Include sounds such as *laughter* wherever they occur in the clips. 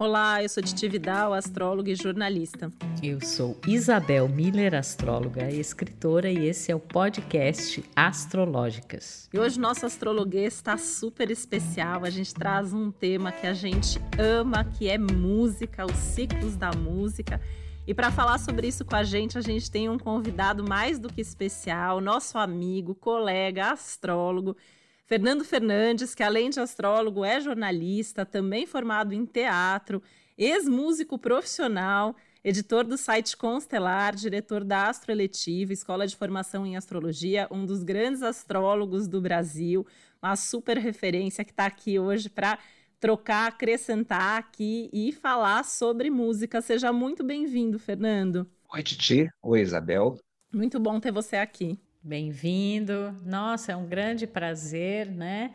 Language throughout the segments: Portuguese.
Olá, eu sou Titi Vidal, astróloga e jornalista. Eu sou Isabel Miller, astróloga e escritora, e esse é o podcast Astrológicas. E hoje nosso astrologuês está super especial. A gente traz um tema que a gente ama, que é música, os ciclos da música. E para falar sobre isso com a gente, a gente tem um convidado mais do que especial, nosso amigo, colega, astrólogo Fernando Fernandes, que além de astrólogo é jornalista, também formado em teatro, ex-músico profissional, editor do site Constelar, diretor da Astroeletiva, Escola de Formação em Astrologia, um dos grandes astrólogos do Brasil, uma super referência que está aqui hoje para trocar, acrescentar aqui e falar sobre música. Seja muito bem-vindo, Fernando. Oi, Titi. Oi, Isabel. Muito bom ter você aqui. Bem-vindo. Nossa, é um grande prazer, né?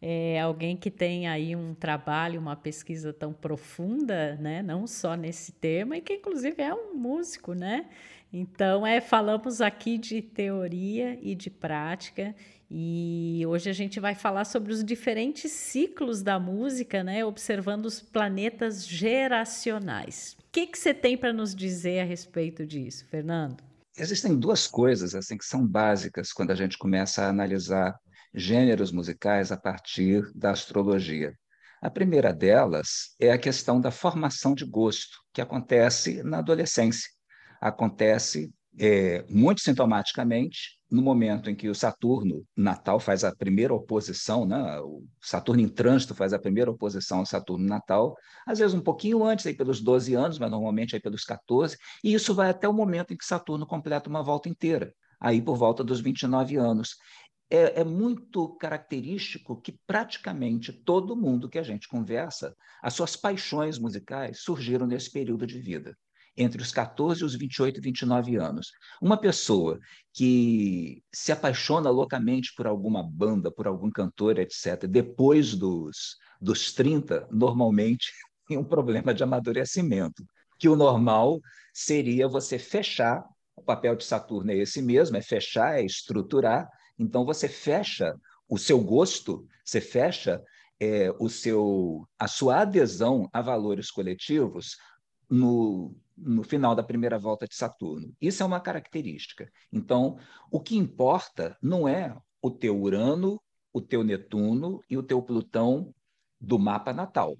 É alguém que tem aí um trabalho, uma pesquisa tão profunda, né? Não só nesse tema, e que inclusive é um músico, né? Então, é, falamos aqui de teoria e de prática, e hoje a gente vai falar sobre os diferentes ciclos da música, né? Observando os planetas geracionais. O que, que você tem para nos dizer a respeito disso, Fernando? Existem duas coisas assim que são básicas quando a gente começa a analisar gêneros musicais a partir da astrologia. A primeira delas é a questão da formação de gosto, que acontece na adolescência. Acontece é, muito sintomaticamente no momento em que o Saturno natal faz a primeira oposição, né? o Saturno em trânsito faz a primeira oposição ao Saturno natal, às vezes um pouquinho antes, aí pelos 12 anos, mas normalmente aí pelos 14, e isso vai até o momento em que Saturno completa uma volta inteira, aí por volta dos 29 anos. É, é muito característico que praticamente todo mundo que a gente conversa, as suas paixões musicais surgiram nesse período de vida entre os 14 e os 28 e 29 anos. Uma pessoa que se apaixona loucamente por alguma banda, por algum cantor, etc., depois dos, dos 30, normalmente *laughs* tem um problema de amadurecimento, que o normal seria você fechar, o papel de Saturno é esse mesmo, é fechar, é estruturar, então você fecha o seu gosto, você fecha é, o seu, a sua adesão a valores coletivos no, no final da primeira volta de Saturno. Isso é uma característica. Então, o que importa não é o teu Urano, o teu Netuno e o teu Plutão do mapa natal.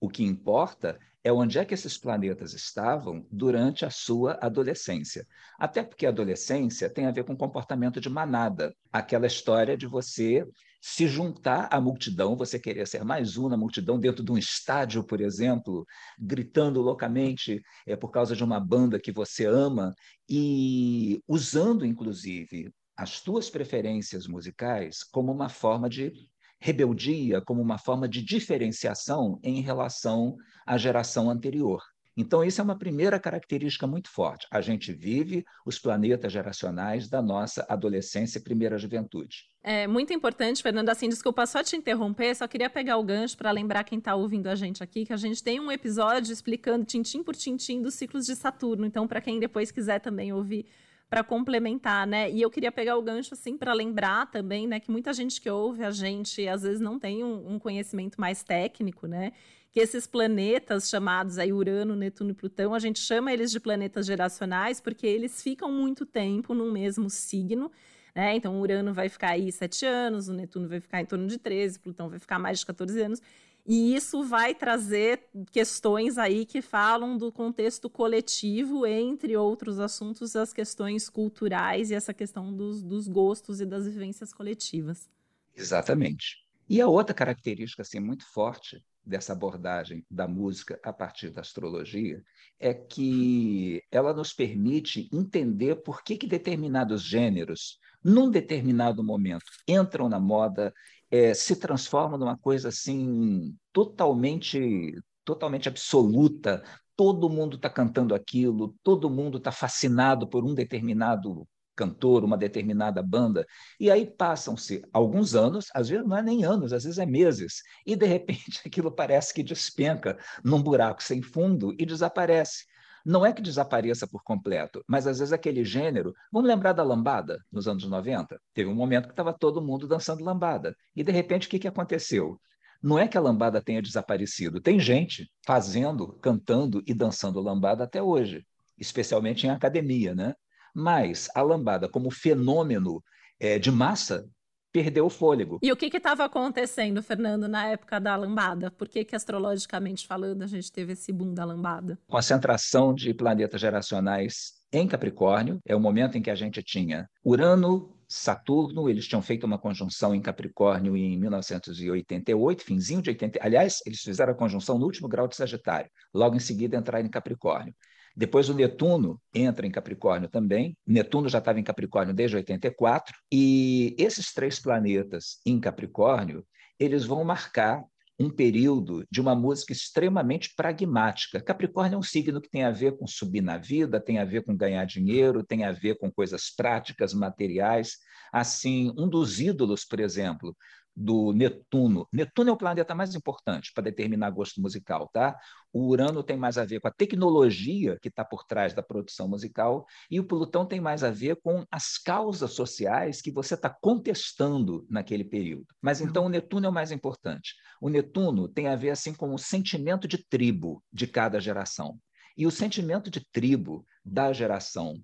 O que importa é onde é que esses planetas estavam durante a sua adolescência. Até porque a adolescência tem a ver com comportamento de manada, aquela história de você se juntar à multidão, você querer ser mais um na multidão dentro de um estádio, por exemplo, gritando loucamente é, por causa de uma banda que você ama e usando, inclusive, as tuas preferências musicais como uma forma de rebeldia, como uma forma de diferenciação em relação à geração anterior. Então, isso é uma primeira característica muito forte. A gente vive os planetas geracionais da nossa adolescência e primeira juventude. É muito importante, Fernando, assim, desculpa só te interromper, só queria pegar o gancho para lembrar quem está ouvindo a gente aqui, que a gente tem um episódio explicando tintim por tintim dos ciclos de Saturno. Então, para quem depois quiser também ouvir para complementar, né? E eu queria pegar o gancho assim para lembrar também, né, que muita gente que ouve a gente às vezes não tem um, um conhecimento mais técnico, né? Que esses planetas chamados aí Urano, Netuno e Plutão, a gente chama eles de planetas geracionais porque eles ficam muito tempo no mesmo signo. Né? Então, Urano vai ficar aí sete anos, o Netuno vai ficar em torno de 13, Plutão vai ficar mais de 14 anos. E isso vai trazer questões aí que falam do contexto coletivo, entre outros assuntos, as questões culturais e essa questão dos, dos gostos e das vivências coletivas. Exatamente. E a outra característica assim, muito forte dessa abordagem da música a partir da astrologia é que ela nos permite entender por que, que determinados gêneros, num determinado momento, entram na moda, é, se transformam numa coisa assim totalmente, totalmente absoluta. Todo mundo está cantando aquilo, todo mundo está fascinado por um determinado cantor, uma determinada banda, e aí passam-se alguns anos, às vezes não é nem anos, às vezes é meses, e de repente *laughs* aquilo parece que despenca num buraco sem fundo e desaparece. Não é que desapareça por completo, mas às vezes aquele gênero. Vamos lembrar da lambada nos anos 90? Teve um momento que estava todo mundo dançando lambada. E de repente o que, que aconteceu? Não é que a lambada tenha desaparecido, tem gente fazendo, cantando e dançando lambada até hoje, especialmente em academia, né? Mas a lambada, como fenômeno é, de massa, perdeu o fôlego. E o que estava acontecendo, Fernando, na época da lambada? Por que, que, astrologicamente falando, a gente teve esse boom da lambada? Concentração de planetas geracionais em Capricórnio, é o momento em que a gente tinha Urano, Saturno, eles tinham feito uma conjunção em Capricórnio em 1988, finzinho de 80. Aliás, eles fizeram a conjunção no último grau de Sagitário, logo em seguida entraram em Capricórnio. Depois o Netuno entra em Capricórnio também. Netuno já estava em Capricórnio desde 84 e esses três planetas em Capricórnio, eles vão marcar um período de uma música extremamente pragmática. Capricórnio é um signo que tem a ver com subir na vida, tem a ver com ganhar dinheiro, tem a ver com coisas práticas, materiais. Assim, um dos ídolos, por exemplo, do Netuno. Netuno é o planeta mais importante para determinar gosto musical, tá? O Urano tem mais a ver com a tecnologia que está por trás da produção musical e o Plutão tem mais a ver com as causas sociais que você está contestando naquele período. Mas então o Netuno é o mais importante. O Netuno tem a ver assim com o sentimento de tribo de cada geração. E o sentimento de tribo da geração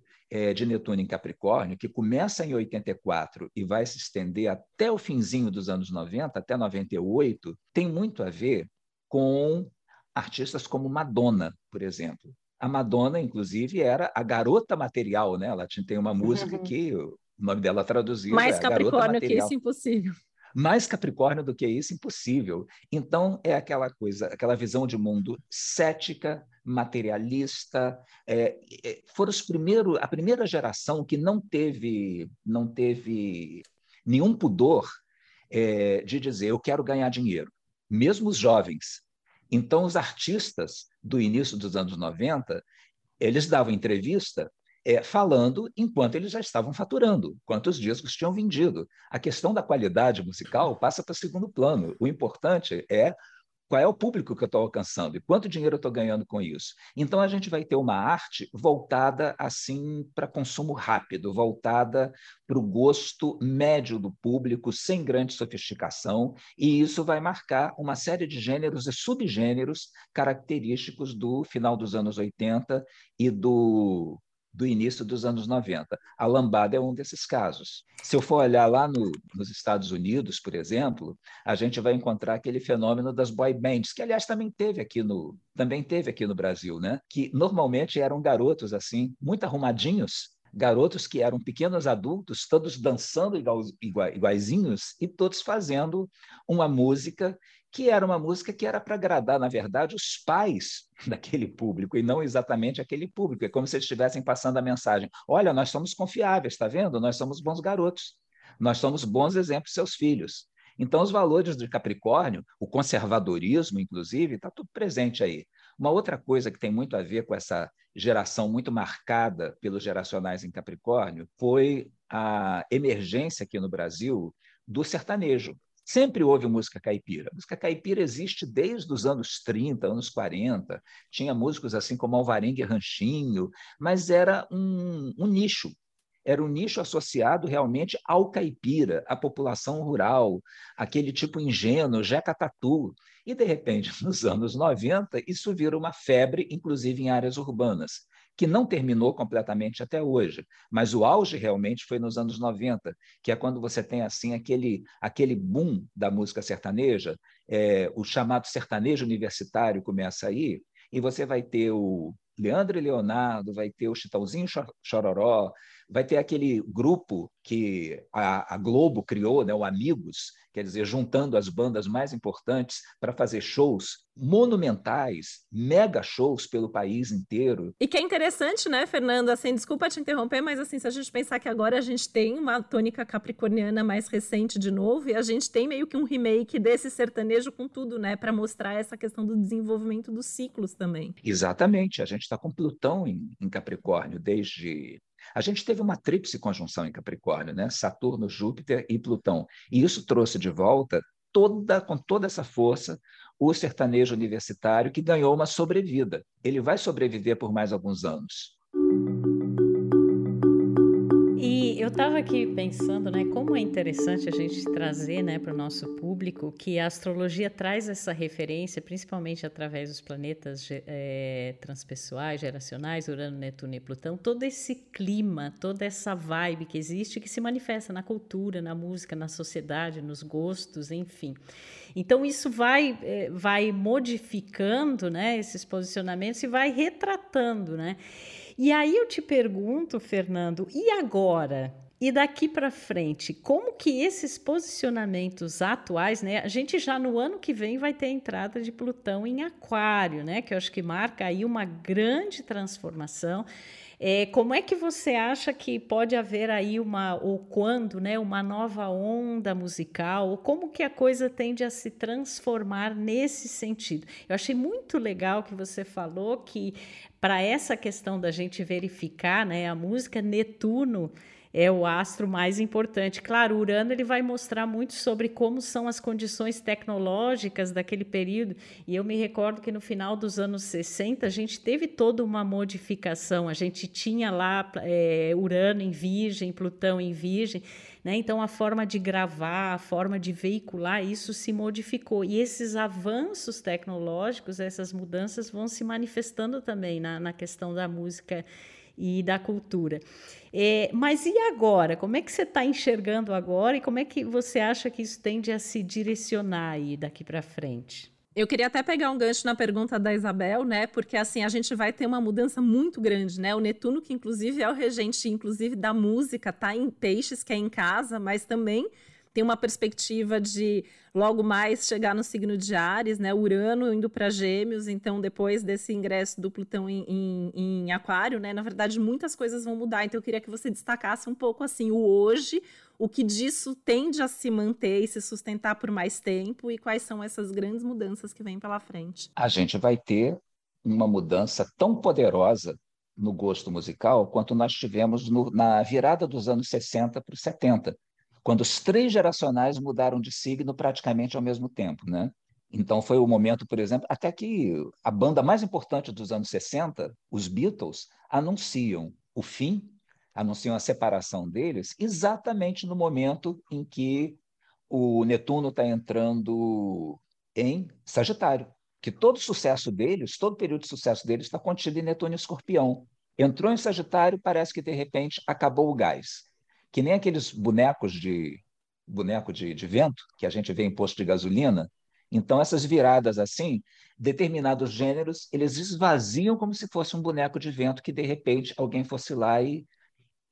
de Netuno em Capricórnio, que começa em 84 e vai se estender até o finzinho dos anos 90, até 98, tem muito a ver com artistas como Madonna, por exemplo. A Madonna, inclusive, era a garota material, né? Ela tem uma música uhum. que o nome dela traduzido Mais é Capricórnio que isso, impossível. Mais Capricórnio do que isso, impossível. Então, é aquela coisa, aquela visão de mundo cética, materialista. É, é, foram os primeiros, a primeira geração que não teve, não teve nenhum pudor é, de dizer eu quero ganhar dinheiro, mesmo os jovens. Então, os artistas do início dos anos 90, eles davam entrevista é, falando enquanto eles já estavam faturando, quantos discos tinham vendido. A questão da qualidade musical passa para segundo plano. O importante é qual é o público que eu estou alcançando e quanto dinheiro eu estou ganhando com isso. Então a gente vai ter uma arte voltada assim para consumo rápido, voltada para o gosto médio do público, sem grande sofisticação, e isso vai marcar uma série de gêneros e subgêneros característicos do final dos anos 80 e do do início dos anos 90. A lambada é um desses casos. Se eu for olhar lá no, nos Estados Unidos, por exemplo, a gente vai encontrar aquele fenômeno das boy bands, que aliás também teve aqui no também teve aqui no Brasil, né? Que normalmente eram garotos assim, muito arrumadinhos, garotos que eram pequenos adultos, todos dançando igual, iguaizinhos e todos fazendo uma música que era uma música que era para agradar, na verdade, os pais *laughs* daquele público e não exatamente aquele público. É como se eles estivessem passando a mensagem: olha, nós somos confiáveis, está vendo? Nós somos bons garotos, nós somos bons exemplos seus filhos. Então, os valores de Capricórnio, o conservadorismo, inclusive, está tudo presente aí. Uma outra coisa que tem muito a ver com essa geração muito marcada pelos geracionais em Capricórnio foi a emergência aqui no Brasil do sertanejo. Sempre houve música caipira. A música caipira existe desde os anos 30, anos 40. Tinha músicos assim como Alvarengue Ranchinho, mas era um, um nicho. Era um nicho associado realmente ao caipira, à população rural, aquele tipo ingênuo, jeca tatu. E, de repente, *laughs* nos anos 90, isso vira uma febre, inclusive em áreas urbanas que não terminou completamente até hoje, mas o auge realmente foi nos anos 90, que é quando você tem assim aquele, aquele boom da música sertaneja, é, o chamado sertanejo universitário começa aí, e você vai ter o Leandro e Leonardo, vai ter o Chitãozinho Chororó, vai ter aquele grupo que a, a Globo criou, né, o Amigos, quer dizer, juntando as bandas mais importantes para fazer shows monumentais, mega shows pelo país inteiro. E que é interessante, né, Fernando? Assim, desculpa te interromper, mas assim, se a gente pensar que agora a gente tem uma tônica capricorniana mais recente de novo, e a gente tem meio que um remake desse sertanejo com tudo, né, para mostrar essa questão do desenvolvimento dos ciclos também. Exatamente. A gente está com Plutão em, em Capricórnio desde a gente teve uma tríplice conjunção em Capricórnio, né? Saturno, Júpiter e Plutão. E isso trouxe de volta toda com toda essa força o sertanejo universitário que ganhou uma sobrevida. Ele vai sobreviver por mais alguns anos eu estava aqui pensando, né, como é interessante a gente trazer, né, para o nosso público que a astrologia traz essa referência, principalmente através dos planetas é, transpessoais, geracionais, Urano, Netuno e Plutão, todo esse clima, toda essa vibe que existe, que se manifesta na cultura, na música, na sociedade, nos gostos, enfim. Então isso vai, é, vai modificando, né, esses posicionamentos e vai retratando, né. E aí eu te pergunto, Fernando, e agora? E daqui para frente, como que esses posicionamentos atuais, né? A gente já no ano que vem vai ter a entrada de Plutão em Aquário, né? Que eu acho que marca aí uma grande transformação. É, como é que você acha que pode haver aí uma, ou quando, né, uma nova onda musical, ou como que a coisa tende a se transformar nesse sentido? Eu achei muito legal que você falou que para essa questão da gente verificar, né, a música Netuno é o astro mais importante. Claro, Urano ele vai mostrar muito sobre como são as condições tecnológicas daquele período. E eu me recordo que no final dos anos 60 a gente teve toda uma modificação. A gente tinha lá é, Urano em Virgem, Plutão em Virgem. Né? Então, a forma de gravar, a forma de veicular, isso se modificou. E esses avanços tecnológicos, essas mudanças vão se manifestando também na, na questão da música e da cultura. É, mas e agora? Como é que você está enxergando agora e como é que você acha que isso tende a se direcionar aí daqui para frente? Eu queria até pegar um gancho na pergunta da Isabel, né? Porque assim a gente vai ter uma mudança muito grande, né? O Netuno, que inclusive é o regente, inclusive da música, tá em peixes, que é em casa, mas também tem uma perspectiva de logo mais chegar no signo de Ares, né? Urano indo para Gêmeos, então depois desse ingresso do Plutão em, em, em, Aquário, né? Na verdade, muitas coisas vão mudar. Então eu queria que você destacasse um pouco assim o hoje, o que disso tende a se manter e se sustentar por mais tempo e quais são essas grandes mudanças que vêm pela frente. A gente vai ter uma mudança tão poderosa no gosto musical quanto nós tivemos no, na virada dos anos 60 para os 70 quando os três geracionais mudaram de signo praticamente ao mesmo tempo, né? Então foi o momento, por exemplo, até que a banda mais importante dos anos 60, os Beatles, anunciam o fim, anunciam a separação deles, exatamente no momento em que o Netuno está entrando em Sagitário. Que todo o sucesso deles, todo o período de sucesso deles está contido em Netuno e Escorpião. Entrou em Sagitário, parece que de repente acabou o gás que nem aqueles bonecos de boneco de, de vento que a gente vê em posto de gasolina. Então, essas viradas assim, determinados gêneros, eles esvaziam como se fosse um boneco de vento que, de repente, alguém fosse lá e,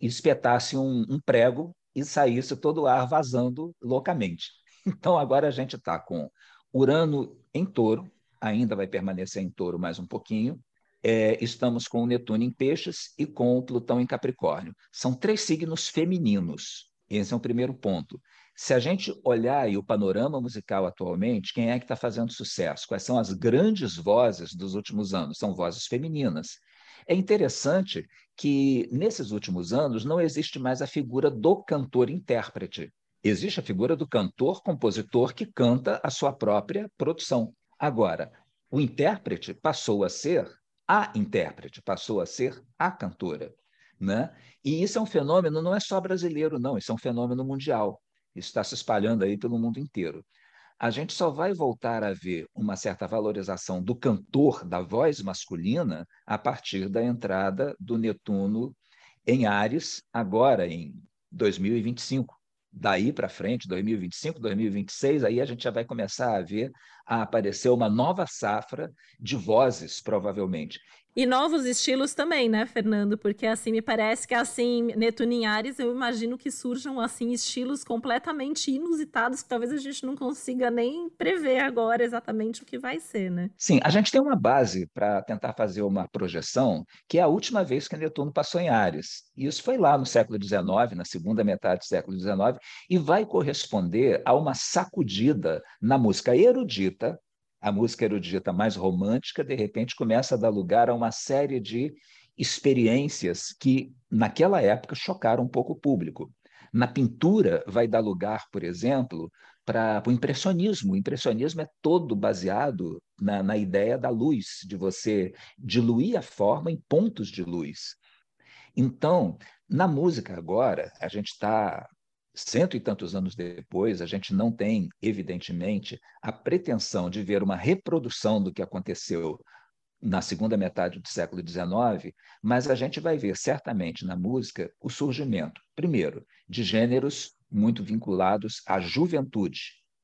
e espetasse um, um prego e saísse todo o ar vazando loucamente. *laughs* Então, agora a gente está com Urano em touro, ainda vai permanecer em touro mais um pouquinho, é, estamos com o Netuno em Peixes e com o Plutão em Capricórnio. São três signos femininos. Esse é o primeiro ponto. Se a gente olhar o panorama musical atualmente, quem é que está fazendo sucesso? Quais são as grandes vozes dos últimos anos? São vozes femininas. É interessante que, nesses últimos anos, não existe mais a figura do cantor-intérprete. Existe a figura do cantor-compositor que canta a sua própria produção. Agora, o intérprete passou a ser a intérprete, passou a ser a cantora. Né? E isso é um fenômeno, não é só brasileiro, não, isso é um fenômeno mundial. Isso está se espalhando aí pelo mundo inteiro. A gente só vai voltar a ver uma certa valorização do cantor, da voz masculina, a partir da entrada do Netuno em Ares, agora em 2025 daí para frente, 2025, 2026, aí a gente já vai começar a ver a aparecer uma nova safra de vozes, provavelmente. E novos estilos também, né, Fernando? Porque assim me parece que assim, Ares, eu imagino que surjam assim estilos completamente inusitados que talvez a gente não consiga nem prever agora exatamente o que vai ser, né? Sim, a gente tem uma base para tentar fazer uma projeção, que é a última vez que Netuno passou em Ares. Isso foi lá no século XIX, na segunda metade do século XIX, e vai corresponder a uma sacudida na música erudita a música erudita mais romântica, de repente começa a dar lugar a uma série de experiências que, naquela época, chocaram um pouco o público. Na pintura, vai dar lugar, por exemplo, para o impressionismo. O impressionismo é todo baseado na, na ideia da luz, de você diluir a forma em pontos de luz. Então, Na música agora, a gente está cento e tantos anos depois, a gente não tem, evidentemente, a pretensão de ver uma reprodução do que aconteceu na segunda metade do século XIX, mas a gente vai ver certamente na música o surgimento, primeiro, de gêneros muito vinculados à juventude,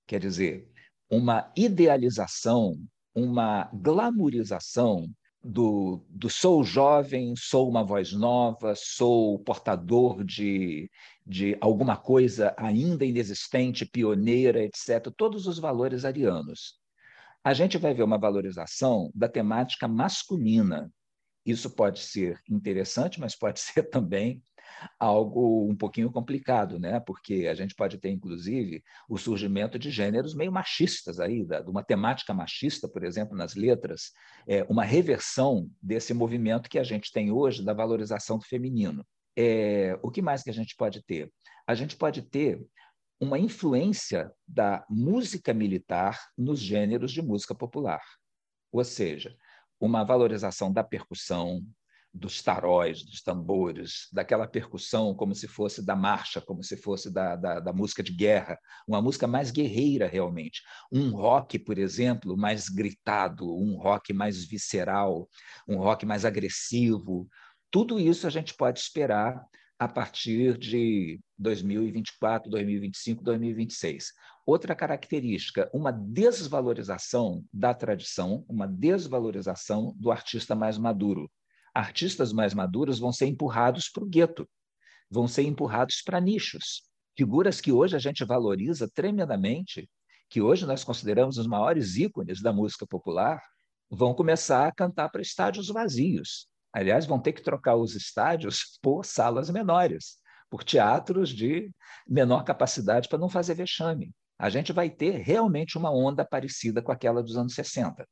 quer dizer, uma idealização, uma glamourização do, do sou jovem, sou uma voz nova, sou portador de, de alguma coisa ainda inexistente, pioneira, etc., todos os valores arianos. A gente vai ver uma valorização da temática masculina. Isso pode ser interessante, mas pode *laughs* ser também algo um pouquinho complicado, né? Porque a gente pode ter, inclusive, o surgimento de gêneros meio machistas aí, da, de uma temática machista, por exemplo, nas letras, é, uma reversão desse movimento que a gente tem hoje da valorização do feminino. É, o que mais que a gente pode ter? A gente pode ter uma influência da música militar nos gêneros de música popular, ou seja, uma valorização da percussão, dos taróis, dos tambores, daquela percussão como se fosse da marcha, como se fosse da, da, da, música de guerra, uma música mais guerreira realmente. Um rock, por exemplo, mais gritado, um rock mais visceral, um rock mais agressivo. Tudo isso a gente pode esperar a partir de 2024, 2025, 2026. Outra característica, uma desvalorização da tradição, uma desvalorização do artista mais maduro artistas mais maduros vão ser empurrados para o gueto, vão ser empurrados para nichos. Figuras que hoje a gente valoriza tremendamente, que hoje nós consideramos os maiores ícones da música popular, vão começar a cantar para estádios vazios. Aliás, vão ter que trocar os estádios por salas menores, por teatros de menor capacidade para não fazer vexame. A gente vai ter realmente uma onda parecida com aquela dos anos 60.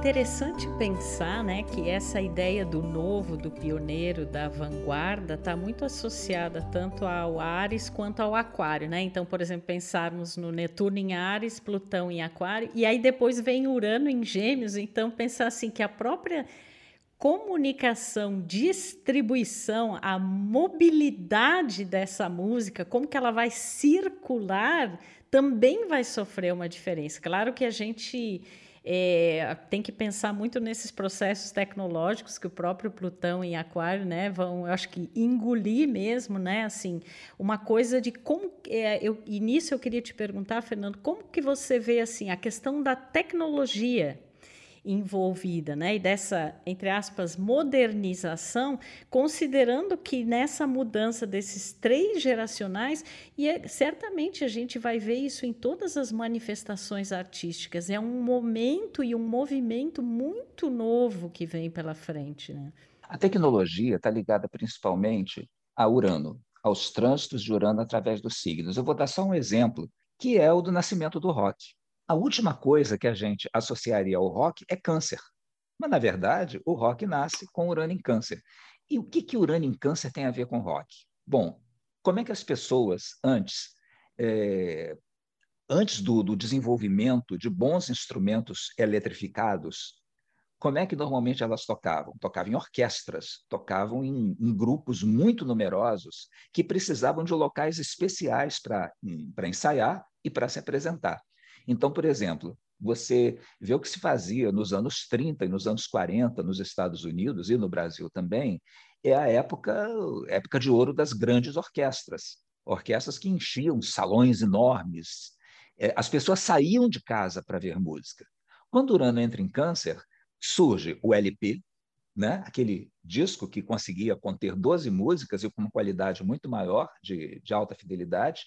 Interessante pensar né, que essa ideia do novo, do pioneiro, da vanguarda, está muito associada tanto ao Ares quanto ao Aquário. Né? Então, por exemplo, pensarmos no Netuno em Ares, Plutão em Aquário, e aí depois vem Urano em Gêmeos. Então, pensar assim que a própria comunicação, distribuição, a mobilidade dessa música, como que ela vai circular, também vai sofrer uma diferença. Claro que a gente é, tem que pensar muito nesses processos tecnológicos que o próprio Plutão em Aquário, né, vão, eu acho que engolir mesmo, né, assim, uma coisa de como, é, eu, e nisso eu queria te perguntar, Fernando, como que você vê assim a questão da tecnologia envolvida, né? E dessa, entre aspas, modernização, considerando que nessa mudança desses três geracionais, e é, certamente a gente vai ver isso em todas as manifestações artísticas, é um momento e um movimento muito novo que vem pela frente, né? A tecnologia está ligada principalmente a Urano, aos trânsitos de Urano através dos signos. Eu vou dar só um exemplo, que é o do nascimento do rock. A última coisa que a gente associaria ao rock é câncer. Mas, na verdade, o rock nasce com Urano em câncer. E o que, que Urano em câncer tem a ver com rock? Bom, como é que as pessoas antes, é, antes do, do desenvolvimento de bons instrumentos eletrificados, como é que normalmente elas tocavam? Tocavam em orquestras, tocavam em, em grupos muito numerosos que precisavam de locais especiais para ensaiar e para se apresentar. Então, por exemplo, você vê o que se fazia nos anos 30 e nos anos 40 nos Estados Unidos e no Brasil também, é a época, época de ouro das grandes orquestras. Orquestras que enchiam salões enormes. É, as pessoas saíam de casa para ver música. Quando Urano entra em câncer, surge o LP, né? aquele disco que conseguia conter 12 músicas e com uma qualidade muito maior, de, de alta fidelidade,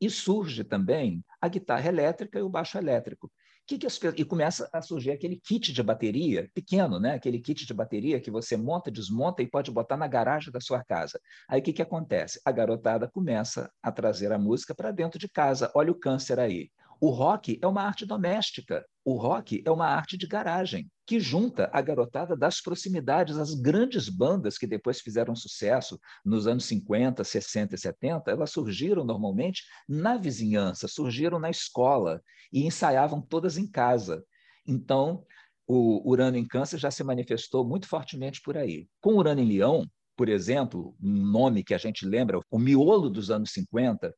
e surge também a guitarra elétrica e o baixo elétrico. Que que as, e começa a surgir aquele kit de bateria pequeno, né? aquele kit de bateria que você monta, desmonta e pode botar na garagem da sua casa. Aí o que, que acontece? A garotada começa a trazer a música para dentro de casa. Olha o câncer aí. O rock é uma arte doméstica. O rock é uma arte de garagem, que junta a garotada das proximidades, as grandes bandas que depois fizeram sucesso nos anos 50, 60 e 70, elas surgiram normalmente na vizinhança, surgiram na escola e ensaiavam todas em casa. Então, o Urano em Câncer já se manifestou muito fortemente por aí. Com Urano em Leão, por exemplo, um nome que a gente lembra, o miolo dos anos 50,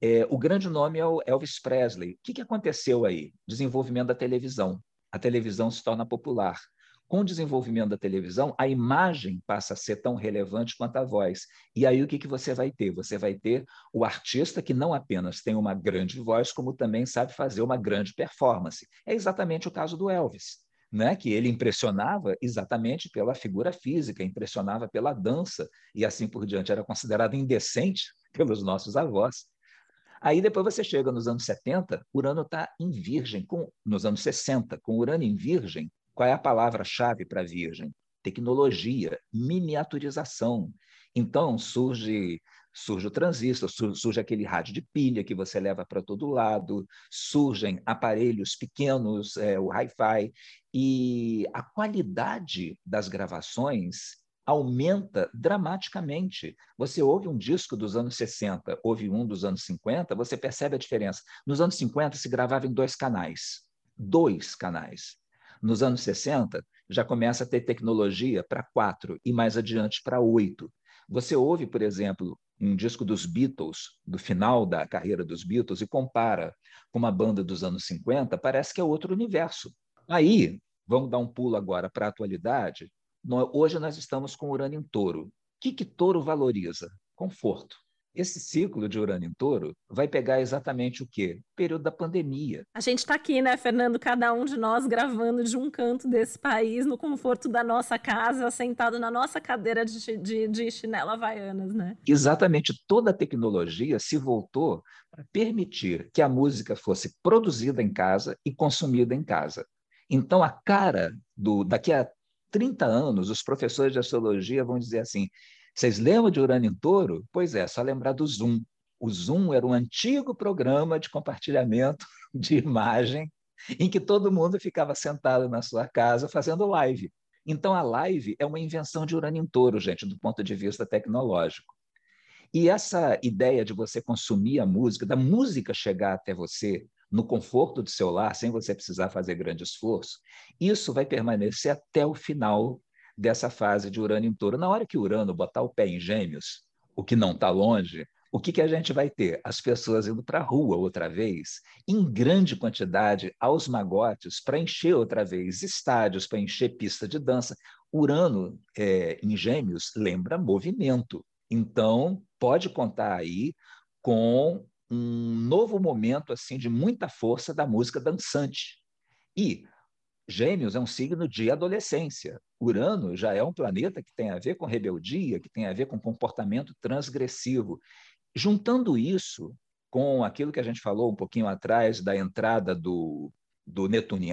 é, o grande nome é o Elvis Presley. O que, que aconteceu aí? Desenvolvimento da televisão. A televisão se torna popular. Com o desenvolvimento da televisão, a imagem passa a ser tão relevante quanto a voz. E aí o que, que você vai ter? Você vai ter o artista que não apenas tem uma grande voz, como também sabe fazer uma grande performance. É exatamente o caso do Elvis né, que ele impressionava exatamente pela figura física, impressionava pela dança e assim por diante, era considerado indecente *laughs* pelos nossos avós. Aí depois você chega nos anos 70, Urano está em Virgem, com, nos anos 60, com Urano em Virgem, qual é a palavra-chave para Virgem? Tecnologia, miniaturização. Então surge surge o transistor, surge aquele rádio de pilha que você leva para todo lado, surgem aparelhos pequenos, é, o hi-fi, e a qualidade das gravações aumenta dramaticamente. Você ouve um disco dos anos 60, ouve um dos anos 50, você percebe a diferença. Nos anos 50 se gravava em dois canais, dois canais. Nos anos 60 já começa a ter tecnologia para quatro e mais adiante para oito. Você ouve, por exemplo, um disco dos Beatles, do final da carreira dos Beatles, e compara com uma banda dos anos 50, parece que é outro universo. Aí, vamos dar um pulo agora para a atualidade. Hoje nós estamos com Urano em touro. O que, que touro valoriza? Conforto. Esse ciclo de Urano em Touro vai pegar exatamente o quê? O período da pandemia. A gente está aqui, né, Fernando, cada um de nós gravando de um canto desse país, no conforto da nossa casa, sentado na nossa cadeira de, de, de chinela havaianas, né? Exatamente. Toda a tecnologia se voltou para permitir que a música fosse produzida em casa e consumida em casa. Então, a cara do daqui a 30 anos, os professores de astrologia vão dizer assim: vocês lembram de Urano em Touro? Pois é, só lembrar do Zoom. O Zoom era um antigo programa de compartilhamento *laughs* de imagem em que todo mundo ficava sentado na sua casa fazendo live. Então, a live é uma invenção de Urano em Touro, gente, do ponto de vista tecnológico. E essa ideia de você consumir a música, da música chegar até você no conforto do seu lar, sem você precisar fazer grande esforço, isso vai permanecer até o final dessa fase de Urano em touro. Na hora que Urano botar o pé em gêmeos, o que não está longe, o que, que a gente vai ter? As pessoas indo para a rua outra vez, em grande quantidade, aos magotes, para encher outra vez estádios, para encher pista de dança. Urano é, em gêmeos lembra movimento. Então, pode contar aí com um novo momento assim de muita força da música dançante. E Gêmeos é um signo de adolescência. Urano já é um planeta que tem a ver com rebeldia, que tem a ver com comportamento transgressivo. Juntando isso com aquilo que a gente falou um pouquinho atrás da entrada do, do Netuno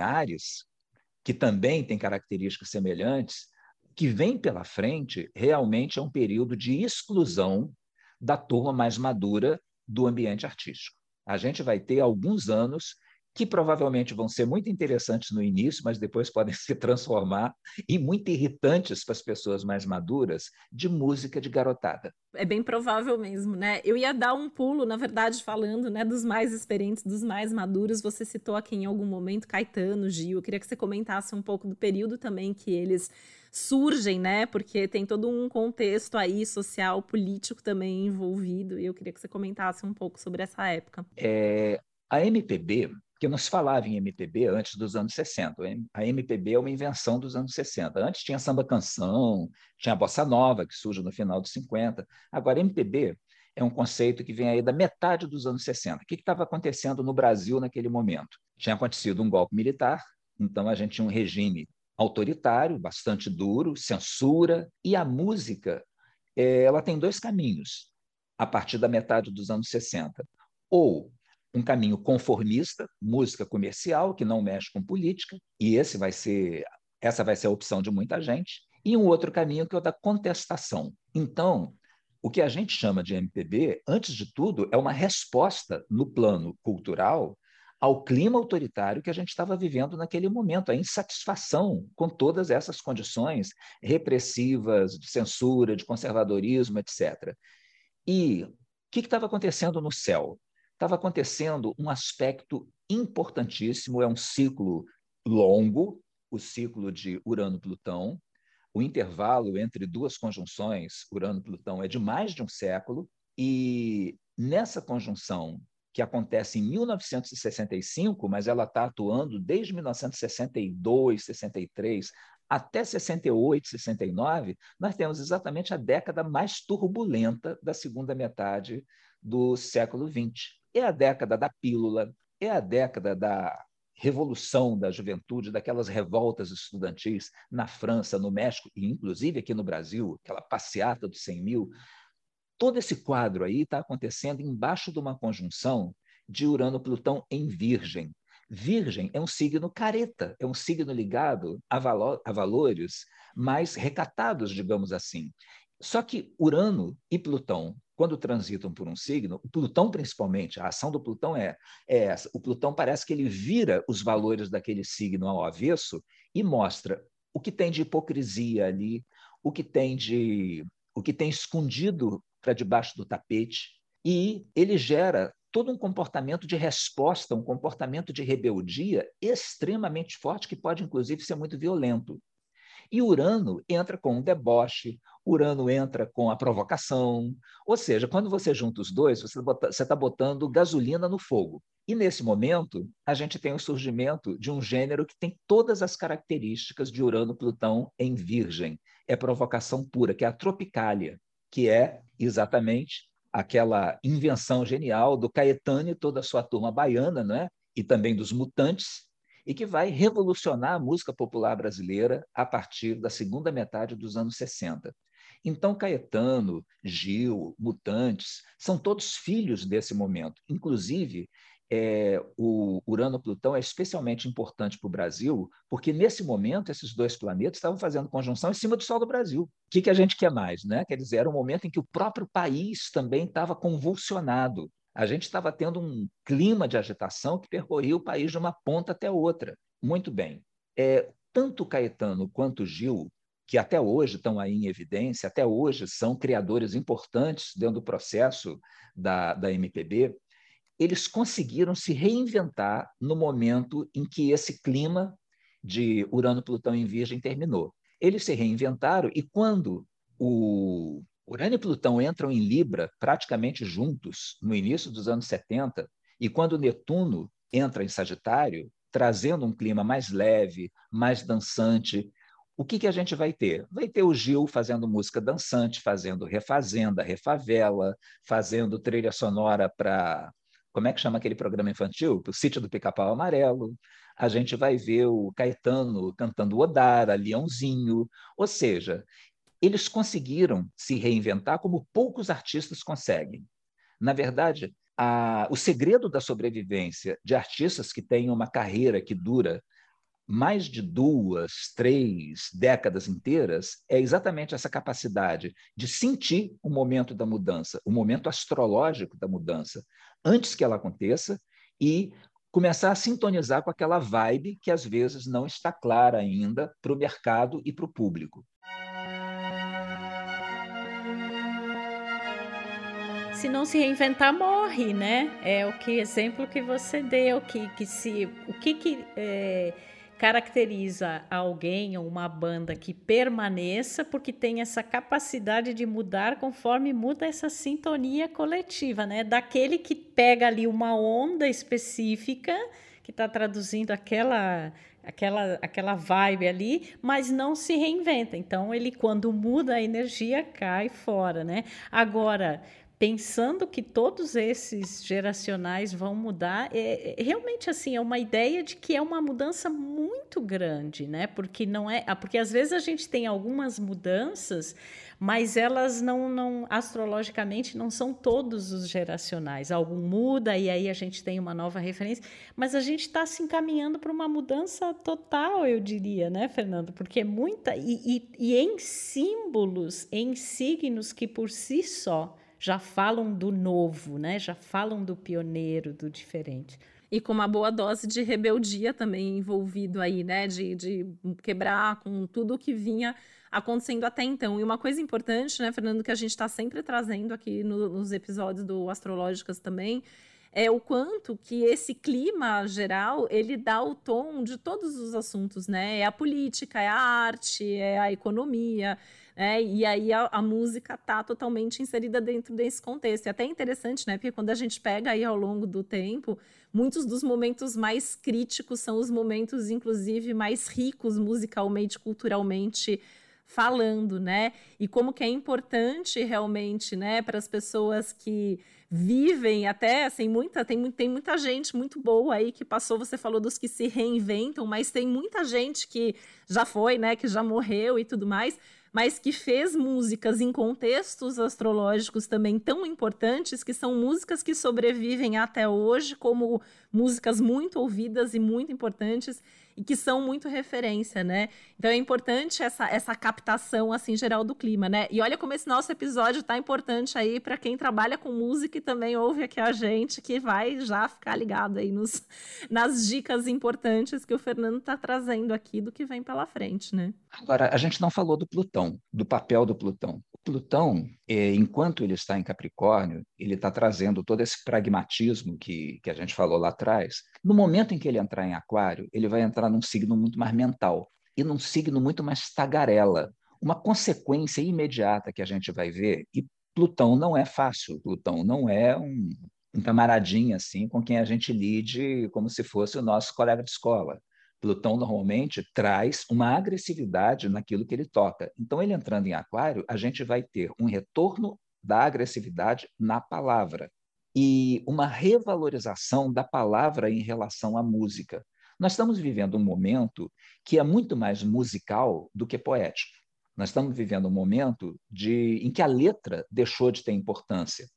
que também tem características semelhantes, que vem pela frente realmente é um período de exclusão da turma mais madura do ambiente artístico. A gente vai ter alguns anos que provavelmente vão ser muito interessantes no início, mas depois *laughs* podem se transformar em muito irritantes para as pessoas mais maduras de música de garotada. É bem provável mesmo, né? Eu ia dar um pulo, na verdade, falando, né, dos mais experientes, dos mais maduros. Você citou aqui em algum momento Caetano, Gil. Eu queria que você comentasse um pouco do período também que eles surgem, né? Porque tem todo um contexto aí social, político também envolvido. E eu queria que você comentasse um pouco sobre essa época. É, a MPB porque não se falava em MPB antes dos anos 60. A MPB é uma invenção dos anos 60. Antes tinha samba canção, tinha a bossa nova, que surge no final dos 50. Agora, MPB é um conceito que vem aí da metade dos anos 60. O que estava acontecendo no Brasil naquele momento? Tinha acontecido um golpe militar, então a gente tinha um regime autoritário, bastante duro, censura, e a música é, ela tem dois caminhos a partir da metade dos anos 60. Ou um caminho conformista, música comercial, que não mexe com política, e esse vai ser, essa vai ser a opção de muita gente, e um outro caminho que é o da contestação. Então, o que a gente chama de MPB, antes de tudo, é uma resposta no plano cultural ao clima autoritário que a gente estava vivendo naquele momento, a insatisfação com todas essas condições repressivas, de censura, de conservadorismo, etc. E o que estava acontecendo no céu? Estava acontecendo um aspecto importantíssimo, é um ciclo longo, o ciclo de Urano-Plutão. O intervalo entre duas conjunções, Urano-Plutão, é de mais de um século, e nessa conjunção, que acontece em 1965, mas ela está atuando desde 1962, 63, até 68, 69, nós temos exatamente a década mais turbulenta da segunda metade do século XX. É a década da pílula, é a década da revolução da juventude, daquelas revoltas estudantis na França, no México e inclusive aqui no Brasil, aquela passeata dos 100 mil. Todo esse quadro aí está acontecendo embaixo de uma conjunção de Urano-Plutão em Virgem. Virgem é um signo careta, é um signo ligado a, valo a valores mais recatados, digamos assim. Só que Urano e Plutão, quando transitam por um signo, o Plutão principalmente, a ação do Plutão é, é essa. O Plutão parece que ele vira os valores daquele signo ao avesso e mostra o que tem de hipocrisia ali, o que tem de o que tem escondido para debaixo do tapete, e ele gera todo um comportamento de resposta, um comportamento de rebeldia extremamente forte, que pode, inclusive, ser muito violento. E Urano entra com um deboche, Urano entra com a provocação. Ou seja, quando você junta os dois, você está botando gasolina no fogo. E nesse momento, a gente tem o surgimento de um gênero que tem todas as características de Urano-Plutão em Virgem. É provocação pura, que é a tropicália, que é exatamente aquela invenção genial do Caetano e toda a sua turma baiana, né? e também dos Mutantes, e que vai revolucionar a música popular brasileira a partir da segunda metade dos anos 60. Então, Caetano, Gil, Mutantes, são todos filhos desse momento. Inclusive, é, o Urano-Plutão é especialmente importante para o Brasil, porque nesse momento esses dois planetas estavam fazendo conjunção em cima do Sol do Brasil. O que, que a gente quer mais? Né? Quer dizer, era um momento em que o próprio país também estava convulsionado. A gente estava tendo um clima de agitação que percorria o país de uma ponta até outra. Muito bem. É, tanto Caetano quanto Gil, que até hoje estão aí em evidência, até hoje são criadores importantes dentro do processo da, da MPB, eles conseguiram se reinventar no momento em que esse clima de Urano-Plutão em Virgem terminou. Eles se reinventaram e quando o Urano e Plutão entram em Libra praticamente juntos no início dos anos 70 e quando Netuno entra em Sagitário, trazendo um clima mais leve, mais dançante, o que, que a gente vai ter? Vai ter o Gil fazendo música dançante, fazendo refazenda, refavela, fazendo trilha sonora para como é que chama aquele programa infantil? O Sítio do Pica-Pau Amarelo. A gente vai ver o Caetano cantando Odara, Leãozinho. Ou seja, eles conseguiram se reinventar como poucos artistas conseguem. Na verdade, a, o segredo da sobrevivência de artistas que têm uma carreira que dura mais de duas, três décadas inteiras é exatamente essa capacidade de sentir o momento da mudança, o momento astrológico da mudança, antes que ela aconteça e começar a sintonizar com aquela vibe que às vezes não está clara ainda para o mercado e para o público. Se não se reinventar, morre, né? É o que exemplo que você deu, que, que se o que, que é caracteriza alguém ou uma banda que permaneça porque tem essa capacidade de mudar conforme muda essa sintonia coletiva, né? Daquele que pega ali uma onda específica que está traduzindo aquela aquela aquela vibe ali, mas não se reinventa. Então ele quando muda a energia cai fora, né? Agora pensando que todos esses geracionais vão mudar, é, é, realmente assim é uma ideia de que é uma mudança muito grande, né? Porque não é, ah, porque às vezes a gente tem algumas mudanças, mas elas não, não astrologicamente não são todos os geracionais. Algum muda e aí a gente tem uma nova referência, mas a gente está se encaminhando para uma mudança total, eu diria, né, Fernando? Porque é muita e, e, e em símbolos, em signos que por si só já falam do novo, né? Já falam do pioneiro, do diferente. E com uma boa dose de rebeldia também envolvido aí, né? De, de quebrar com tudo o que vinha acontecendo até então. E uma coisa importante, né, Fernando, que a gente está sempre trazendo aqui no, nos episódios do Astrológicas também, é o quanto que esse clima geral ele dá o tom de todos os assuntos, né? É a política, é a arte, é a economia. Né? e aí a, a, música tá totalmente inserida dentro desse contexto. É até interessante, né? Porque quando a gente pega aí ao longo do tempo, muitos dos momentos mais críticos são os momentos, inclusive, mais ricos musicalmente, culturalmente falando, né? E como que é importante realmente, né, para as pessoas que vivem até assim muita tem, tem muita gente muito boa aí que passou você falou dos que se reinventam mas tem muita gente que já foi né que já morreu e tudo mais mas que fez músicas em contextos astrológicos também tão importantes, que são músicas que sobrevivem até hoje como músicas muito ouvidas e muito importantes e que são muito referência, né? Então é importante essa, essa captação assim geral do clima, né? E olha como esse nosso episódio tá importante aí para quem trabalha com música e também ouve aqui a gente, que vai já ficar ligado aí nos, nas dicas importantes que o Fernando tá trazendo aqui do que vem pela frente, né? Agora, a gente não falou do Plutão, do papel do Plutão. Plutão, é, enquanto ele está em Capricórnio, ele está trazendo todo esse pragmatismo que, que a gente falou lá atrás. No momento em que ele entrar em Aquário, ele vai entrar num signo muito mais mental e num signo muito mais tagarela. Uma consequência imediata que a gente vai ver, e Plutão não é fácil, Plutão não é um, um camaradinho assim com quem a gente lide como se fosse o nosso colega de escola. Plutão normalmente traz uma agressividade naquilo que ele toca. Então, ele entrando em Aquário, a gente vai ter um retorno da agressividade na palavra e uma revalorização da palavra em relação à música. Nós estamos vivendo um momento que é muito mais musical do que poético. Nós estamos vivendo um momento de, em que a letra deixou de ter importância.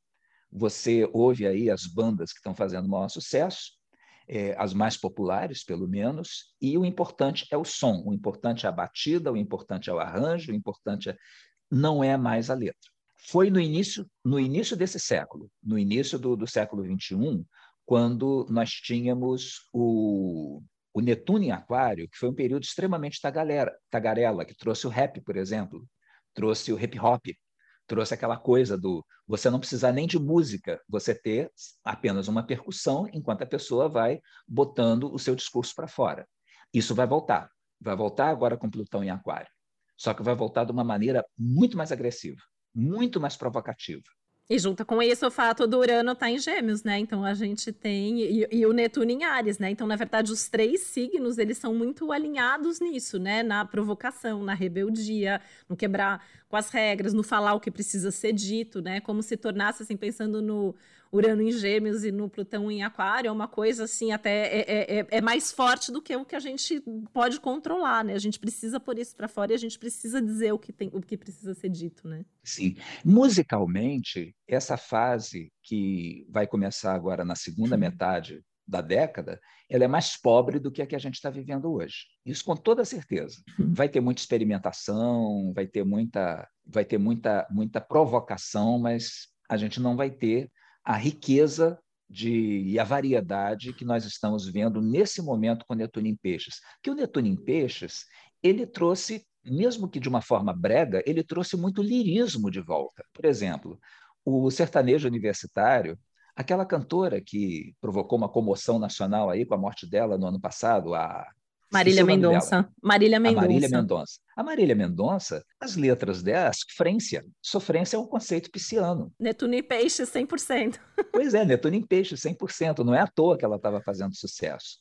Você ouve aí as bandas que estão fazendo maior sucesso, é, as mais populares, pelo menos, e o importante é o som, o importante é a batida, o importante é o arranjo, o importante é... não é mais a letra. Foi no início, no início desse século, no início do, do século XXI, quando nós tínhamos o, o Netuno em Aquário, que foi um período extremamente tagarela, tagarela, que trouxe o rap, por exemplo, trouxe o hip hop, trouxe aquela coisa do você não precisar nem de música, você ter apenas uma percussão enquanto a pessoa vai botando o seu discurso para fora. Isso vai voltar. Vai voltar agora com Plutão em Aquário. Só que vai voltar de uma maneira muito mais agressiva, muito mais provocativa. E junto com isso o fato do Urano estar tá em Gêmeos, né? Então a gente tem e, e, o Netuno em Ares, né? Então na verdade os três signos eles são muito alinhados nisso, né? Na provocação, na rebeldia, no quebrar com as regras, no falar o que precisa ser dito, né? Como se tornasse assim pensando no Urano em Gêmeos e no Plutão em Aquário, é uma coisa assim, até é, é, é, é mais forte do que o que a gente pode controlar, né? A gente precisa pôr isso para fora e a gente precisa dizer o que, tem, o que precisa ser dito, né? Sim. Musicalmente, essa fase que vai começar agora na segunda uhum. metade da década, ela é mais pobre do que a que a gente está vivendo hoje. Isso com toda certeza. Uhum. Vai ter muita experimentação, vai ter muita, vai ter muita, muita provocação, mas a gente não vai ter a riqueza de, e a variedade que nós estamos vendo nesse momento com Netuno em Peixes. Que o Netuno em Peixes, ele trouxe, mesmo que de uma forma brega, ele trouxe muito lirismo de volta. Por exemplo, o sertanejo universitário, aquela cantora que provocou uma comoção nacional aí com a morte dela no ano passado, a Marília Mendonça. Marília Mendonça. Marília Mendonça. A Marília Mendonça, as letras dela, sofrência. Sofrência é um conceito pisciano. Netuno em peixe, 100%. *laughs* Pois é, Netuno em peixe, 100%. Não é à toa que ela estava fazendo sucesso.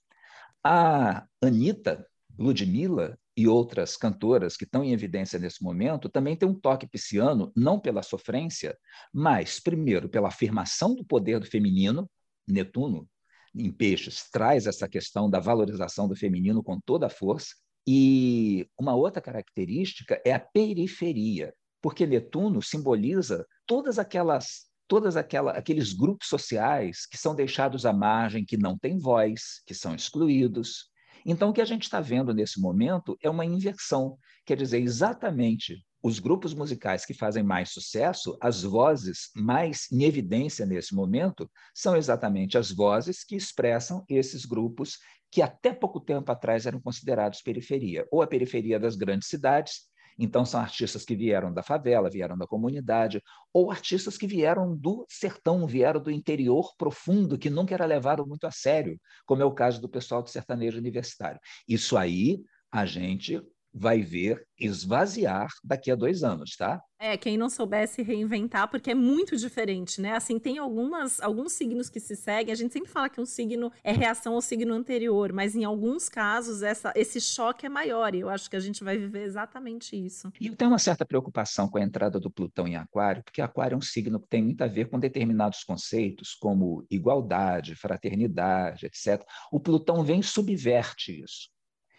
A Anitta, Ludmilla e outras cantoras que estão em evidência nesse momento também têm um toque pisciano, não pela sofrência, mas, primeiro, pela afirmação do poder do feminino, Netuno, em Peixes traz essa questão da valorização do feminino com toda a força. E uma outra característica é a periferia, porque Netuno simboliza todas aquelas todas aquela, aqueles grupos sociais que são deixados à margem, que não têm voz, que são excluídos. Então, o que a gente está vendo nesse momento é uma inversão, quer dizer, exatamente os grupos musicais que fazem mais sucesso, as vozes mais em evidência nesse momento, são exatamente as vozes que expressam esses grupos que até pouco tempo atrás eram considerados periferia, ou a periferia das grandes cidades, Então, são artistas que vieram da favela, vieram da comunidade, ou artistas que vieram do sertão, vieram do interior profundo, que nunca era levado muito a sério, como é o caso do pessoal do sertanejo universitário. Isso aí a gente vai ver esvaziar daqui a dois anos, tá? É, quem não soubesse reinventar, porque é muito diferente, né? Assim, tem algumas, alguns signos que se seguem, a gente sempre fala que um signo é reação ao signo anterior, mas em alguns casos essa, esse choque é maior, e eu acho que a gente vai viver exatamente isso. E eu tenho uma certa preocupação com a entrada do Plutão em Aquário, porque Aquário é um signo que tem muito a ver com determinados conceitos, como igualdade, fraternidade, etc. O Plutão vem e subverte isso,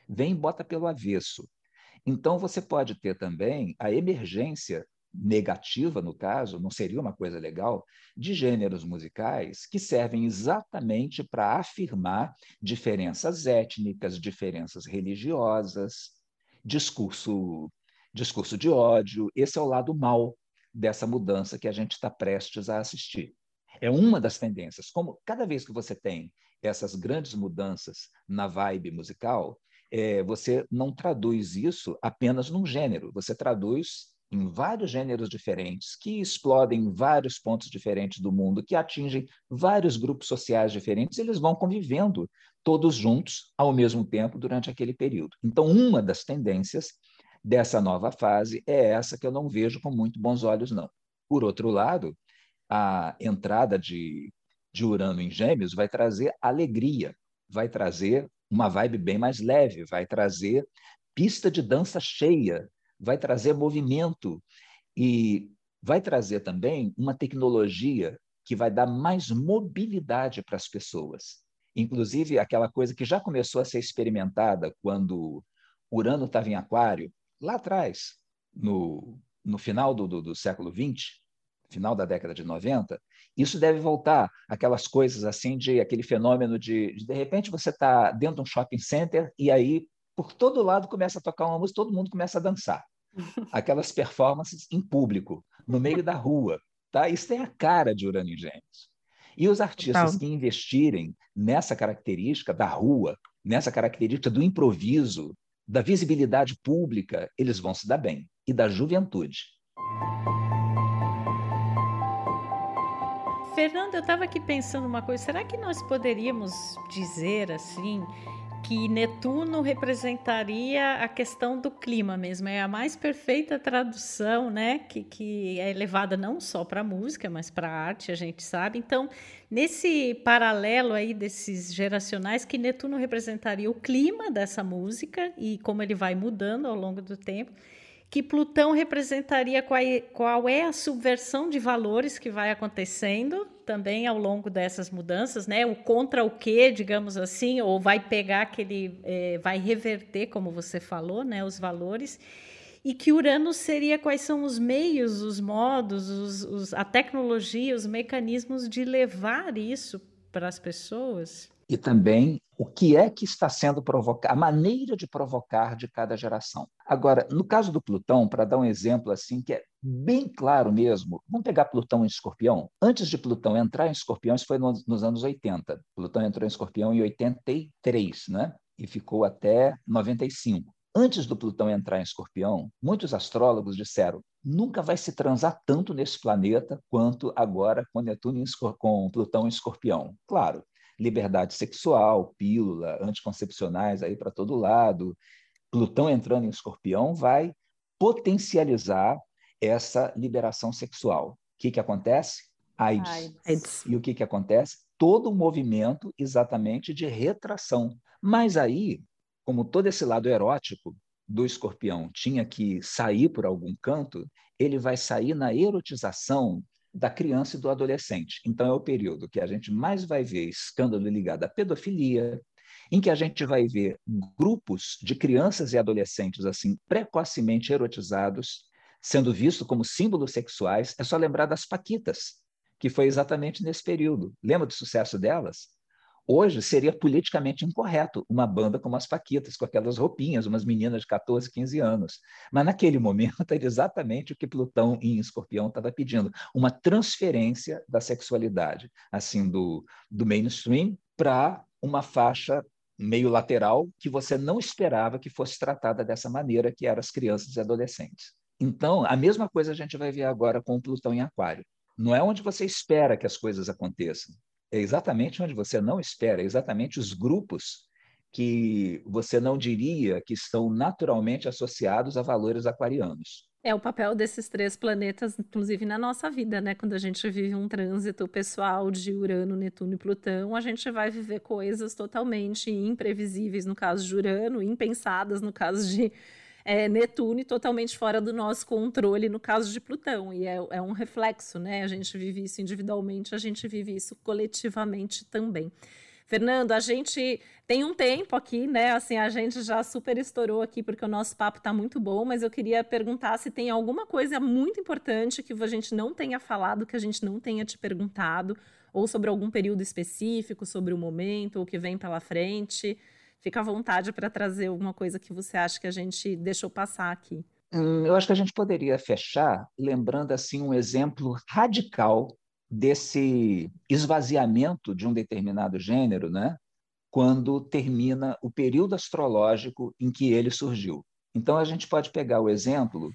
vem e bota pelo avesso. Então, você pode ter também a emergência negativa, no caso, não seria uma coisa legal, de gêneros musicais que servem exatamente para afirmar diferenças étnicas, diferenças religiosas, discurso, discurso de ódio. Esse é o lado mal dessa mudança que a gente está prestes a assistir. É uma das tendências. Como cada vez que você tem essas grandes mudanças na vibe musical, é, você não traduz isso apenas num gênero, você traduz em vários gêneros diferentes, que explodem vários pontos diferentes do mundo, que atingem vários grupos sociais diferentes, eles vão convivendo todos juntos ao mesmo tempo durante aquele período. Então, uma das tendências dessa nova fase é essa que eu não vejo com muito bons olhos, não. Por outro lado, a entrada de, de Urano em Gêmeos vai trazer alegria, vai trazer uma vibe bem mais leve, vai trazer pista de dança cheia, vai trazer movimento e vai trazer também uma tecnologia que vai dar mais mobilidade para as pessoas. Inclusive, aquela coisa que já começou a ser experimentada quando Urano estava em Aquário, lá atrás, no, no final do, do, do século XX, final da década de 90, isso deve voltar aquelas coisas assim de aquele fenômeno de de, de repente você está dentro de um shopping center e aí por todo lado começa a tocar uma música, todo mundo começa a dançar. *laughs* Aquelas performances em público, no meio da rua, tá? Isso é a cara de Urano e Gêmeos. E os artistas Total. que investirem nessa característica da rua, nessa característica do improviso, da visibilidade pública, eles vão se dar bem. E da juventude. Fernando, eu estava aqui pensando uma coisa. Será que nós poderíamos dizer assim que Netuno representaria a questão do clima mesmo? É a mais perfeita tradução, né? Que, que é levada não só para a música, mas para a arte, a gente sabe. Então, nesse paralelo aí desses geracionais, que Netuno representaria o clima dessa música e como ele vai mudando ao longo do tempo que Plutão representaria qual é, qual é, a subversão de valores que vai acontecendo também ao longo dessas mudanças, né? O contra o que, digamos assim, ou vai pegar aquele, é, vai reverter, como você falou, né? Os valores e que Urano seria quais são os meios, os modos, os, os, a tecnologia, os mecanismos de levar isso para as pessoas e também o que é que está sendo provocado, a maneira de provocar de cada geração. Agora, no caso do Plutão, para dar um exemplo assim que é bem claro mesmo, vamos pegar Plutão em Escorpião. Antes de Plutão entrar em Escorpião, isso foi nos, nos anos 80. Plutão entrou em Escorpião em 83, né? E ficou até 95. Antes do Plutão entrar em Escorpião, muitos astrólogos disseram: nunca vai se transar tanto nesse planeta quanto agora com Netuno com Plutão em Escorpião. Claro, liberdade sexual, pílula, anticoncepcionais aí para todo lado. Plutão entrando em escorpião vai potencializar essa liberação sexual. O que, que acontece? AIDS. AIDS. E o que, que acontece? Todo um movimento exatamente de retração. Mas aí, como todo esse lado erótico do escorpião tinha que sair por algum canto, ele vai sair na erotização da criança e do adolescente. Então, é o período que a gente mais vai ver escândalo ligado à pedofilia, em que a gente vai ver grupos de crianças e adolescentes assim precocemente erotizados, sendo vistos como símbolos sexuais. É só lembrar das Paquitas, que foi exatamente nesse período. Lembra do sucesso delas? Hoje seria politicamente incorreto uma banda como as Paquitas, com aquelas roupinhas, umas meninas de 14, 15 anos. Mas naquele *laughs* momento era exatamente o que Plutão em Escorpião estava pedindo, uma transferência da sexualidade, assim, do, do mainstream para uma faixa meio lateral que você não esperava que fosse tratada dessa maneira, que eram as crianças e adolescentes. Então, a mesma coisa a gente vai ver agora com Plutão em Aquário. Não é onde você espera que as coisas aconteçam, é exatamente onde você não espera, é exatamente os grupos que você não diria que estão naturalmente associados a valores aquarianos. É o papel desses três planetas, inclusive na nossa vida, né? Quando a gente vive um trânsito pessoal de Urano, Netuno e Plutão, a gente vai viver coisas totalmente imprevisíveis no caso de Urano, impensadas no caso de é, Netuno totalmente fora do nosso controle no caso de Plutão. E é, é um reflexo, né? A gente vive isso individualmente, a gente vive isso coletivamente também. Fernando, a gente tem um tempo aqui, né? Assim, a gente já super estourou aqui porque o nosso papo está muito bom, mas eu queria perguntar se tem alguma coisa muito importante que a gente não tenha falado, que a gente não tenha te perguntado, ou sobre algum período específico, sobre o momento, o que vem pela frente. Fica à vontade para trazer alguma coisa que você acha que a gente deixou passar aqui. Hum, eu acho que a gente poderia fechar lembrando assim um exemplo radical desse esvaziamento de um determinado gênero, né? quando termina o período astrológico em que ele surgiu. Então, a gente pode pegar o exemplo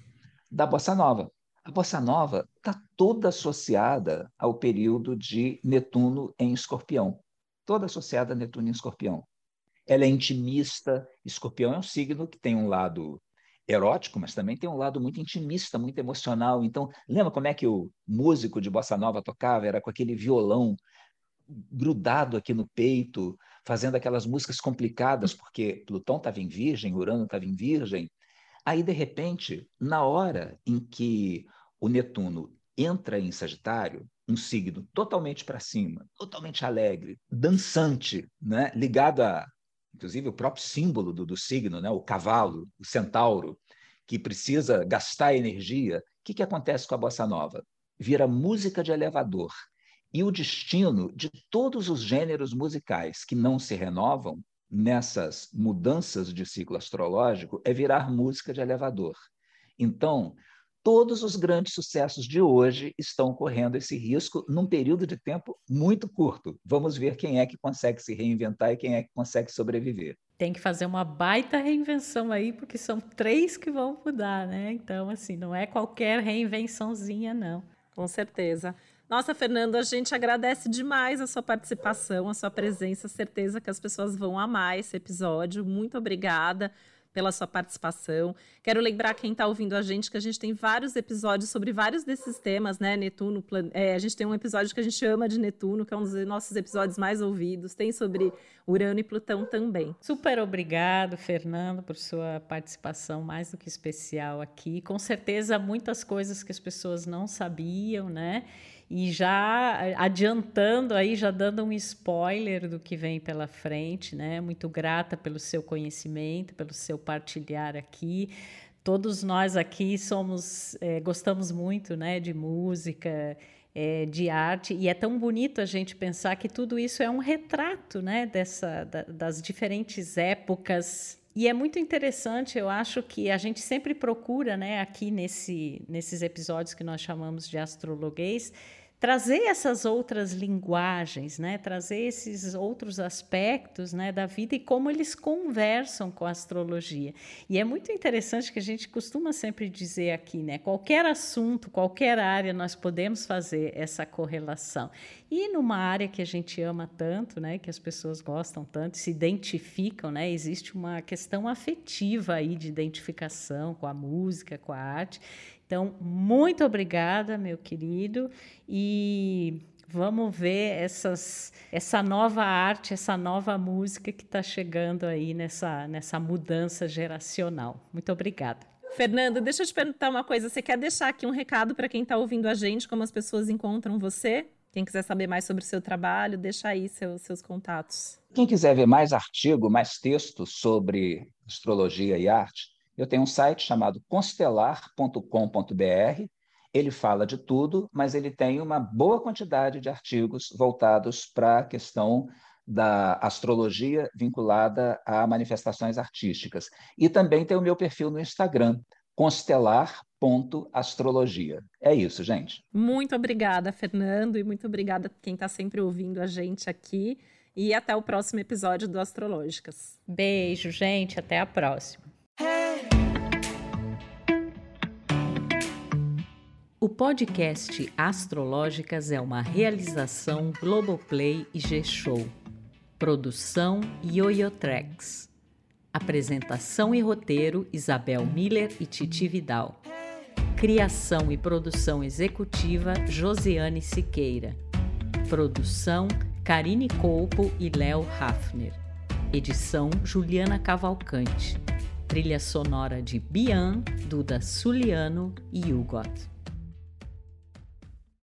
da Bossa Nova. A Bossa Nova está toda associada ao período de Netuno em Escorpião. Toda associada a Netuno em Escorpião. Ela é intimista. Escorpião é um signo que tem um lado erótico, mas também tem um lado muito intimista, muito emocional. Então, lembra como é que o músico de bossa nova tocava? Era com aquele violão grudado aqui no peito, fazendo aquelas músicas complicadas, porque Plutão estava em Virgem, Urano estava em Virgem. Aí, de repente, na hora em que o Netuno entra em Sagitário, um signo totalmente para cima, totalmente alegre, dançante, né? ligado a inclusive o próprio símbolo do, do signo, né? o cavalo, o centauro, que precisa gastar energia. O que, que acontece com a bossa nova? Vira música de elevador. E o destino de todos os gêneros musicais que não se renovam nessas mudanças de ciclo astrológico é virar música de elevador. Então, todos os grandes sucessos de hoje estão correndo esse risco num período de tempo muito curto. Vamos ver quem é que consegue se reinventar e quem é que consegue sobreviver. Tem que fazer uma baita reinvenção aí, porque são *laughs* três que vão mudar, né? Então, assim, não é qualquer reinvençãozinha, não. Com certeza. Nossa, Fernando, a gente agradece demais a sua participação, a sua presença, certeza que as pessoas vão amar esse episódio. Muito obrigada pela sua participação. Quero lembrar quem está ouvindo a gente que a gente tem vários episódios sobre vários desses temas, né? Netuno, plan... é, a gente tem um episódio que a gente chama de Netuno, que é um dos nossos episódios mais ouvidos. Tem sobre Urano e Plutão também. Super obrigado, Fernando, por sua participação mais do que especial aqui. Com certeza, muitas coisas que as pessoas não sabiam, né? E já adiantando aí, já dando um spoiler do que vem pela frente, né? Muito grata pelo seu conhecimento, pelo seu partilhar aqui. Todos nós aqui somos, é, gostamos muito, né, de música, é, de arte e é tão bonito a gente pensar que tudo isso é um retrato, né, dessa, da, das diferentes épocas e é muito interessante, eu acho que a gente sempre procura, né, aqui nesse, nesses episódios que nós chamamos de astrologuês, trazer essas outras linguagens, né? trazer esses outros aspectos né, da vida e como eles conversam com a astrologia. E é muito interessante que a gente costuma sempre dizer aqui, né? Qualquer assunto, qualquer área, nós podemos fazer essa correlação. E numa área que a gente ama tanto, né, que as pessoas gostam tanto, se identificam, né, existe uma questão afetiva aí de identificação com a música, com a arte. Então, muito obrigada, meu querido, e vamos ver essas, essa nova arte, essa nova música que está chegando aí nessa, nessa mudança geracional. Muito obrigada. Fernando, deixa eu te perguntar uma coisa. Você quer deixar aqui um recado para quem está ouvindo a gente, como as pessoas encontram você? Quem quiser saber mais sobre o seu trabalho, deixa aí seus, seus contatos. Quem quiser ver mais artigo, mais texto sobre astrologia e arte, eu tenho um site chamado constelar.com.br. Ele fala de tudo, mas ele tem uma boa quantidade de artigos voltados para a questão da astrologia vinculada a manifestações artísticas. E também tem o meu perfil no Instagram, constelar.astrologia. É isso, gente. Muito obrigada, Fernando, e muito obrigada quem está sempre ouvindo a gente aqui. E até o próximo episódio do Astrológicas. Beijo, gente. Até a próxima. O podcast Astrológicas é uma realização Globoplay e G-Show. Produção Yoyotreks. Apresentação e roteiro Isabel Miller e Titi Vidal. Criação e produção executiva Josiane Siqueira. Produção Karine Colpo e Léo Hafner. Edição Juliana Cavalcante. Trilha sonora de Bian, Duda Suliano e Hugot.